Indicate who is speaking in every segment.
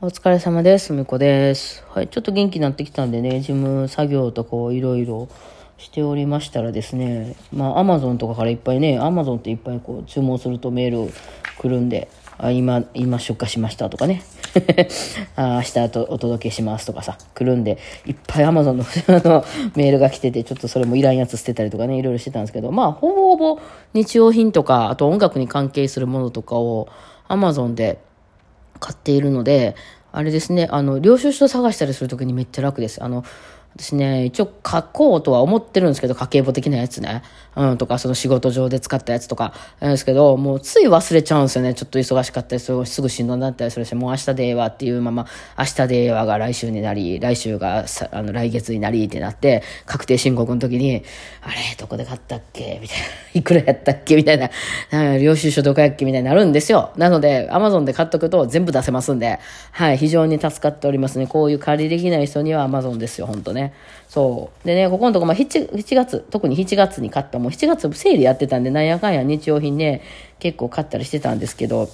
Speaker 1: お疲れ様です。みこです。はい、ちょっと元気になってきたんでね、事務作業とかをいろいろしておりましたらですね、まあ、アマゾンとかからいっぱいね、アマゾンっていっぱいこう注文するとメール来るんで、あ今、今出荷しましたとかね、あ明日とお届けしますとかさ、来るんで、いっぱいアマゾンのあのメールが来てて、ちょっとそれもいらんやつ捨てたりとかね、いろいろしてたんですけど、まあ、ほぼほぼ日用品とか、あと音楽に関係するものとかをアマゾンで買っているので、あれですね、あの、領収書探したりするときにめっちゃ楽です。あの、私ね、一応書こうとは思ってるんですけど、家計簿的なやつね。うん、とか、その仕事上で使ったやつとか、なんですけど、もうつい忘れちゃうんですよね。ちょっと忙しかったりする、すぐしんどになったりするし、もう明日でええわっていうまま、明日でええわが来週になり、来週がさあの来月になりってなって、確定申告の時に、あれ、どこで買ったっけ？みたいな。いくらやったっけ？みたいな。うん領収書どこやっけ？みたいになるんですよ。なので、アマゾンで買っとくと全部出せますんで、はい、非常に助かっておりますね。こういう借りできない人にはアマゾンですよ、本当ね。ねそう。でね、ここのとこ、まあ7、7月、特に7月に買った、もう7月セールやってたんで、なんやかんや日用品ね、結構買ったりしてたんですけど、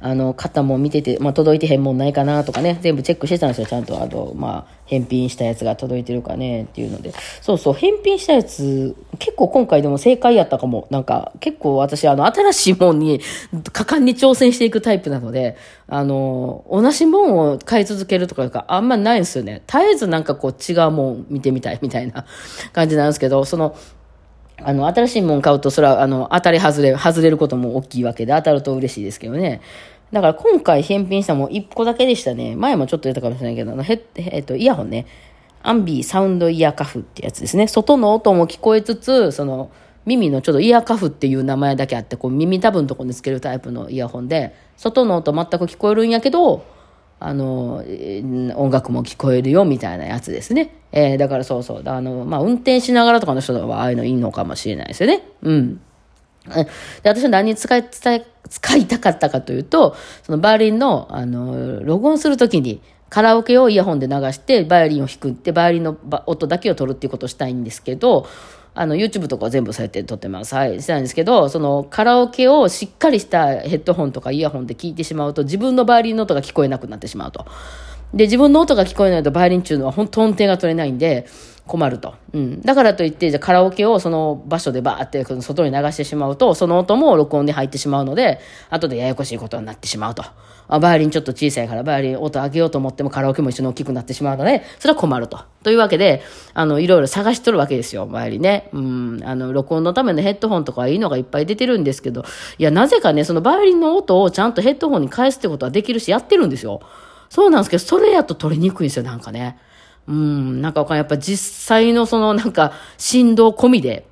Speaker 1: あの、買ったも見てて、まあ、届いてへんもんないかなとかね、全部チェックしてたんですよ、ちゃんと。あと、まあ、返品したやつが届いてるかね、っていうので。そうそう、返品したやつ、結構今回でも正解やったかも。なんか、結構私、あの、新しいもんに、果敢に挑戦していくタイプなので、あの、同じもんを買い続けるとかがあんまないんですよね。絶えずなんかこう、違うもん見てみたいみたいな感じなんですけど、その、あの、新しいもん買うと、それは、あの、当たり外れ、外れることも大きいわけで、当たると嬉しいですけどね。だから今回返品したもん1個だけでしたね。前もちょっと言ったかもしれないけど、あのヘッえっと、イヤホンね。アンビーサウンドイヤーカフってやつですね。外の音も聞こえつつ、その、耳のちょっとイヤーカフっていう名前だけあって、こう耳たぶんとこにつけるタイプのイヤホンで、外の音全く聞こえるんやけど、あの、音楽も聞こえるよみたいなやつですね。えーだからそうそう。あの、まあ、運転しながらとかの人はああいうのいいのかもしれないですよね。うん。で私は何に使い、使い、たかったかというと、そのバイオリンの、あの、録音するときに、カラオケをイヤホンで流して、バイオリンを弾くって、バイオリンの音だけを取るっていうことをしたいんですけど、あの、YouTube とかは全部そうやって撮ってます。はい。したんですけど、その、カラオケをしっかりしたヘッドホンとかイヤホンで聞いてしまうと、自分のバイオリンの音が聞こえなくなってしまうと。で、自分の音が聞こえないとバイオリンっていうのは本当音程が取れないんで困ると。うん。だからといって、じゃカラオケをその場所でバーって外に流してしまうと、その音も録音に入ってしまうので、後でややこしいことになってしまうと。あバイオリンちょっと小さいからバイオリン音上げようと思ってもカラオケも一緒に大きくなってしまうので、それは困ると。というわけで、あの、いろいろ探しとるわけですよ、バイオリンね。うん。あの、録音のためのヘッドホンとかいいのがいっぱい出てるんですけど、いや、なぜかね、そのバイオリンの音をちゃんとヘッドホンに返すってことはできるし、やってるんですよ。そうなんですけど、それやと取りにくいんですよ、なんかね。うん、なんかやっぱ実際のそのなんか振動込みで、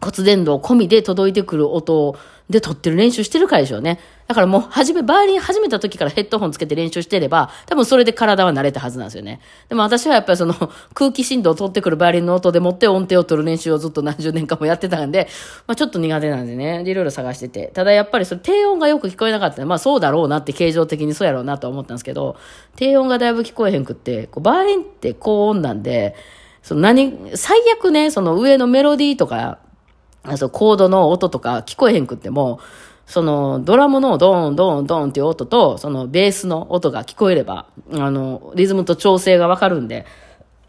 Speaker 1: 骨伝導込みで届いてくる音で撮ってる練習してるからでしょうね。だからもう初め、バイオリン始めた時からヘッドホンつけて練習してれば、多分それで体は慣れたはずなんですよね。でも私はやっぱりその 空気振動を取ってくるバイオリンの音でもって音程を取る練習をずっと何十年間もやってたんで、まあちょっと苦手なんでね、でいろいろ探してて。ただやっぱりその低音がよく聞こえなかったまあそうだろうなって形状的にそうやろうなと思ったんですけど、低音がだいぶ聞こえへんくって、こうバイオリンって高音なんで、その何、最悪ね、その上のメロディーとか、あそうコードの音とか聞こえへんくっても、そのドラムのドーンドーンドーンっていう音と、そのベースの音が聞こえれば、あの、リズムと調整がわかるんで、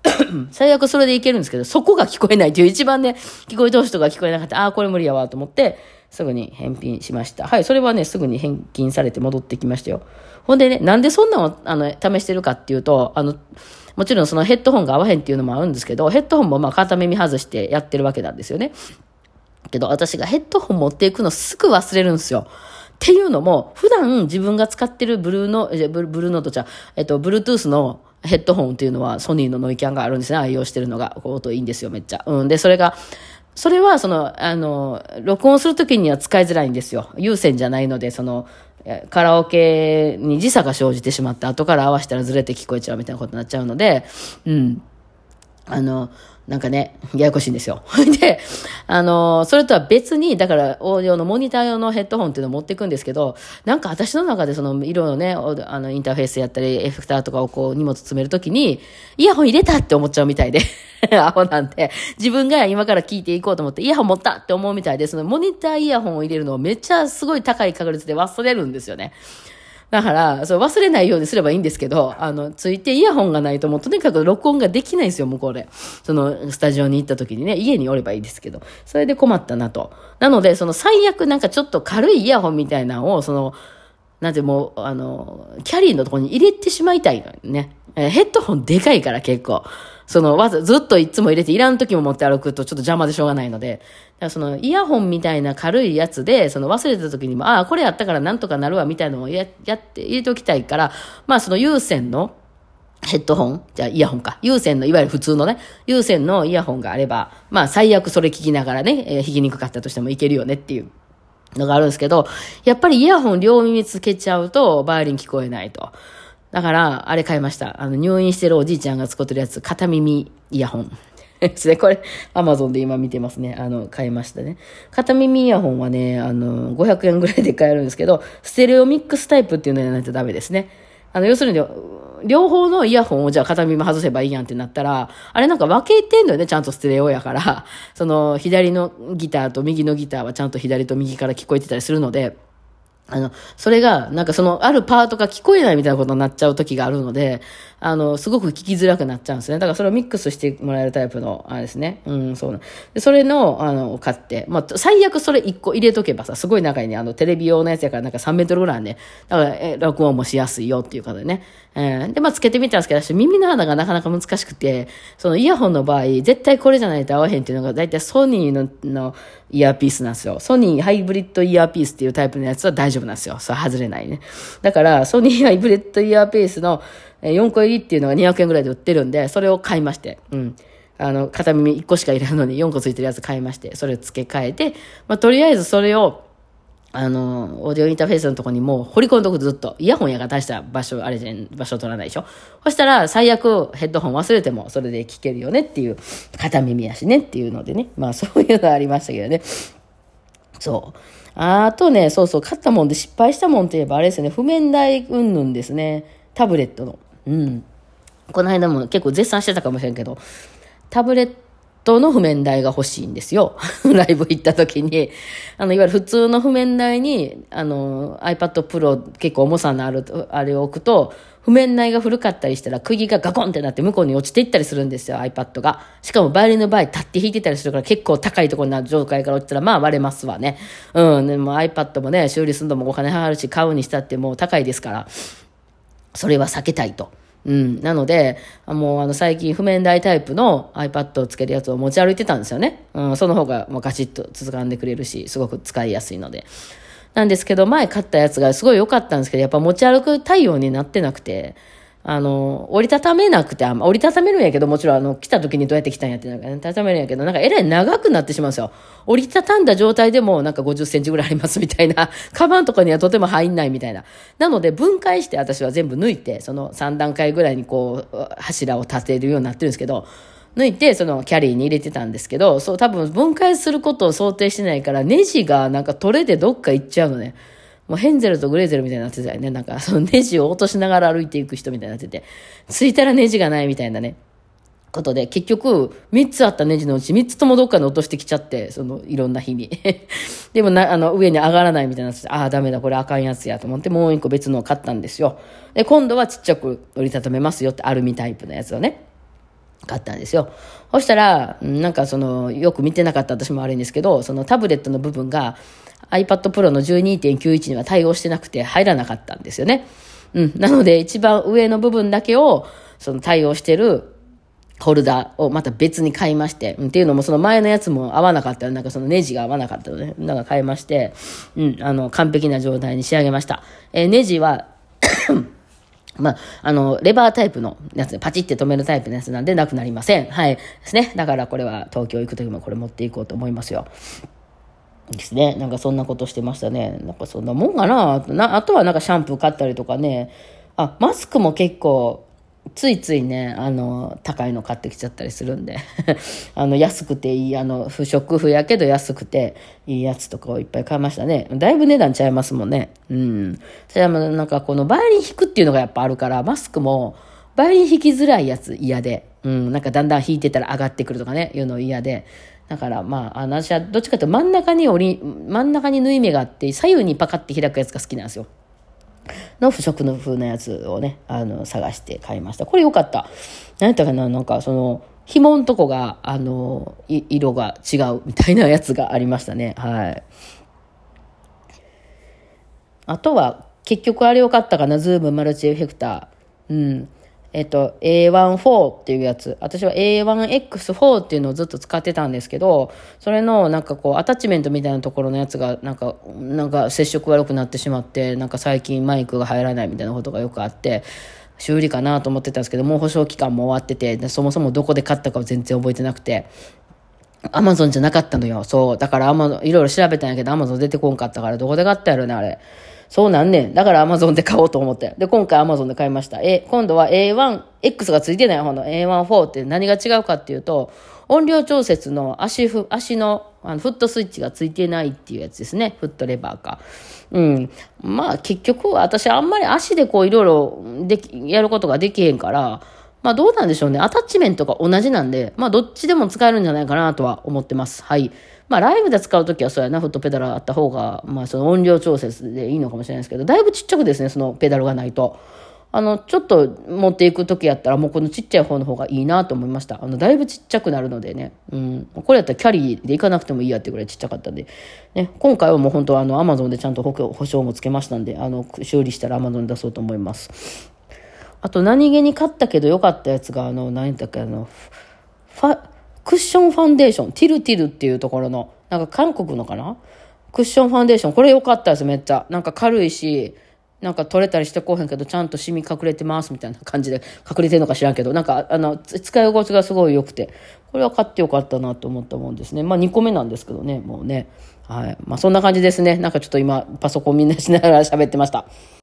Speaker 1: 最悪それでいけるんですけど、そこが聞こえないっていう一番ね、聞こえ通しとか聞こえなかった。ああ、これ無理やわと思って、すぐに返品しました。はい、それはね、すぐに返金されて戻ってきましたよ。ほんでね、なんでそんなのあの試してるかっていうと、あの、もちろんそのヘッドホンが合わへんっていうのもあるんですけど、ヘッドホンもまあ片耳外してやってるわけなんですよね。けど私がヘッドホン持っていくのすぐ忘れるんですよ。っていうのも、普段自分が使ってるブルーの、えブルブルーノートじゃ、えっと、Bluetooth のヘッドホンっていうのはソニーのノイキャンがあるんですね。愛用してるのが。音いいんですよ、めっちゃ。うん。で、それが、それは、その、あの、録音するときには使いづらいんですよ。有線じゃないので、その、カラオケに時差が生じてしまって、後から合わせたらずれて聞こえちゃうみたいなことになっちゃうので、うん。あの、なんかね、ややこしいんですよ。で、あの、それとは別に、だから、オーディオのモニター用のヘッドホンっていうのを持っていくんですけど、なんか私の中でその、色のね、あの、インターフェースやったり、エフェクターとかをこう、荷物詰めるときに、イヤホン入れたって思っちゃうみたいで、アホなんで、自分が今から聞いていこうと思って、イヤホン持ったって思うみたいで、その、モニターイヤホンを入れるのをめっちゃすごい高い確率で忘れるんですよね。だから、そう忘れないようにすればいいんですけど、あの、ついてイヤホンがないともうとにかく録音ができないんですよ、向こうで。その、スタジオに行った時にね、家におればいいですけど。それで困ったなと。なので、その最悪なんかちょっと軽いイヤホンみたいなのを、その、なんてもう、あの、キャリーのとこに入れてしまいたいのよね。えーヘッドホンでかいから結構。その、わざ、ずっといつも入れていらん時も持って歩くとちょっと邪魔でしょうがないので。だからその、イヤホンみたいな軽いやつで、その忘れた時にも、ああ、これやったからなんとかなるわみたいなのをや、やって、入れておきたいから、まあその有線の、ヘッドホン？じゃあイヤホンか。有線の、いわゆる普通のね、有線のイヤホンがあれば、まあ最悪それ聞きながらね、えー弾きにくかったとしてもいけるよねっていうのがあるんですけど、やっぱりイヤホン両耳つけちゃうと、バイオリン聞こえないと。だから、あれ買いました。あの、入院してるおじいちゃんが使ってるやつ、片耳イヤホン。ですね。これ、アマゾンで今見てますね。あの、買いましたね。片耳イヤホンはね、あの、500円ぐらいで買えるんですけど、ステレオミックスタイプっていうのやらないとダメですね。あの、要するに、両方のイヤホンをじゃあ片耳外せばいいやんってなったら、あれなんか分けてんのよね、ちゃんとステレオやから。その、左のギターと右のギターはちゃんと左と右から聞こえてたりするので、あの、それが、なんかその、あるパートが聞こえないみたいなことになっちゃう時があるので、あの、すごく聞きづらくなっちゃうんですね。だからそれをミックスしてもらえるタイプの、あれですね。うん、そうな。で、それの、あの、買って、まあ、最悪それ1個入れとけばさ、すごい中にねあの、テレビ用のやつやからなんか3メートルぐらいあんね。だから、え、録音もしやすいよっていうことでね。えーで、まあ、つけてみたんですけど、私耳の穴がなかなか難しくて、そのイヤホンの場合、絶対これじゃないと合わへんっていうのが、だいたいソニーののイヤーピースなんですよ。ソニーハイブリッドイヤーピースっていうタイプのやつは大丈夫なんですよ。それ外れないね。だから、ソニーハイブリッドイヤーピースの4個入りっていうのが200円ぐらいで売ってるんで、それを買いまして、うん。あの、片耳1個しか入れるのに4個ついてるやつ買いまして、それを付け替えて、まあ、とりあえずそれを、あの、オーディオインターフェースのとこにもう掘り込んどくずっと。イヤホンやから大した場所、あれじゃん、場所取らないでしょ。そしたら、最悪ヘッドホン忘れてもそれで聞けるよねっていう、片耳やしねっていうのでね。まあ そういうのありましたけどね。そう。あとね、そうそう、買ったもんで失敗したもんといえばあれですね、譜面台云々ですね。タブレットの。うん。この間も結構絶賛してたかもしれんけど、タブレットの譜面台が欲しいんですよ。ライブ行った時に。あの、いわゆる普通の譜面台に、あの、iPad Pro 結構重さのある、あれを置くと、譜面台が古かったりしたら釘がガコンってなって向こうに落ちていったりするんですよ、iPad が。しかもバイオリンの場合立って弾いてたりするから結構高いところになる状態から落ちたらまあ割れますわね。うん。でも iPad もね、修理するのもお金払うし買うにしたってもう高いですから。それは避けたいと。うん。なので、もうあの最近譜面台タイプの iPad をつけるやつを持ち歩いてたんですよね。うん。その方がもうガチッと続かんでくれるし、すごく使いやすいので。なんですけど、前買ったやつがすごい良かったんですけど、やっぱ持ち歩く対応になってなくて、あの、折りたためなくて、あ折りたためるんやけど、もちろんあの、来た時にどうやって来たんやってなんかね、たためるんやけど、なんかえらい長くなってしまうんですよ。折りたたんだ状態でもなんか50センチぐらいありますみたいな、カバンとかにはとても入んないみたいな。なので分解して私は全部抜いて、その3段階ぐらいにこう、柱を立てるようになってるんですけど、抜いて、そのキャリーに入れてたんですけど、そう、多分分解することを想定してないから、ネジがなんか取れてどっか行っちゃうのね。もうヘンゼルとグレーゼルみたいになってたよね。なんか、そのネジを落としながら歩いていく人みたいになってて、着いたらネジがないみたいなね。ことで、結局、3つあったネジのうち3つともどっかに落としてきちゃって、その、いろんな日に。でもな、あの、上に上がらないみたいなって、ああ、ダメだ、これあかんやつやと思って、もう一個別のを買ったんですよ。で、今度はちっちゃく折りたためますよって、アルミタイプのやつをね。買ったんですよ。そしたら、なんかその、よく見てなかった私も悪いんですけど、そのタブレットの部分が iPad Pro の12.91には対応してなくて入らなかったんですよね。うん。なので、一番上の部分だけを、その対応してるホルダーをまた別に買いまして、うんっていうのもその前のやつも合わなかったなんかそのネジが合わなかったので、なんか買いまして、うん、あの、完璧な状態に仕上げました。えーネジは、まあ、の、レバータイプのやつで、パチって止めるタイプのやつなんでなくなりません。はい。ですね。だからこれは東京行くときもこれ持っていこうと思いますよ。ですね。なんかそんなことしてましたね。なんかそんなもんかな。なあとはなんかシャンプー買ったりとかね。あ、マスクも結構、ついついね、あの、高いの買ってきちゃったりするんで。あの、安くていい、あの、不織布やけど安くていいやつとかをいっぱい買いましたね。だいぶ値段ちゃいますもんね。うん。それはなんかこのバイオリン弾くっていうのがやっぱあるから、マスクも、バイオリン弾きづらいやつ嫌で。うん。なんかだんだん弾いてたら上がってくるとかね、いうの嫌で。だからまあ、あの私はどっちかというと真ん中に折り、真ん中に縫い目があって、左右にパカって開くやつが好きなんですよ。の不織の風なやつをね、あの、探して買いました。これ良かった。何やったかな？なんかその、紐のとこが、あの、色が違うみたいなやつがありましたね。はい。あとは、結局あれ良かったかな、ズームマルチエフェクター。うん。えっと、A14 っていうやつ。私は A1X4 っていうのをずっと使ってたんですけど、それのなんかこう、アタッチメントみたいなところのやつが、なんか、なんか接触悪くなってしまって、なんか最近マイクが入らないみたいなことがよくあって、修理かなと思ってたんですけど、もう保証期間も終わってて、そもそもどこで買ったかは全然覚えてなくて、アマゾンじゃなかったのよ。そう。だからアマゾン、いろいろ調べたんやけど、アマゾン出てこんかったから、どこで買ったやろね、あれ。そうなんねん。だからアマゾンで買おうと思って。で、今回アマゾンで買いました。え、今度は A1X がついてない？方の A14 って何が違うかっていうと、音量調節の足ふ、足のあのフットスイッチがついてないっていうやつですね。フットレバーか。うん。まあ結局私あんまり足でこういろいろでき、やることができへんから、まあどうなんでしょうね。アタッチメントが同じなんで、まあどっちでも使えるんじゃないかなとは思ってます。はい。まあライブで使うときはそうやな、フットペダルあった方が、まあその音量調節でいいのかもしれないですけど、だいぶちっちゃくですね、そのペダルがないと。あの、ちょっと持っていくときやったらもうこのちっちゃい方の方がいいなと思いました。あの、だいぶちっちゃくなるのでね。うん。これやったらキャリーで行かなくてもいいやってぐらいちっちゃかったんで。ね。今回はもう本当あの、アマゾンでちゃんと保証もつけましたんで、あの、修理したらアマゾンに出そうと思います。あと何気に買ったけど良かったやつが、あの、何だっけ、あの、ファ、クッションファンデーション、ティルティルっていうところの、なんか韓国のかな？クッションファンデーション。これ良かったです、めっちゃ。なんか軽いし、なんか取れたりしてこうへんけど、ちゃんとシミ隠れてますみたいな感じで、隠れてるのか知らんけど、なんか、あの、使い心地がすごい良くて、これは買ってよかったなと思ったもんですね。まあ2個目なんですけどね、もうね。はい。まあそんな感じですね。なんかちょっと今、パソコンみんなしながら喋ってました。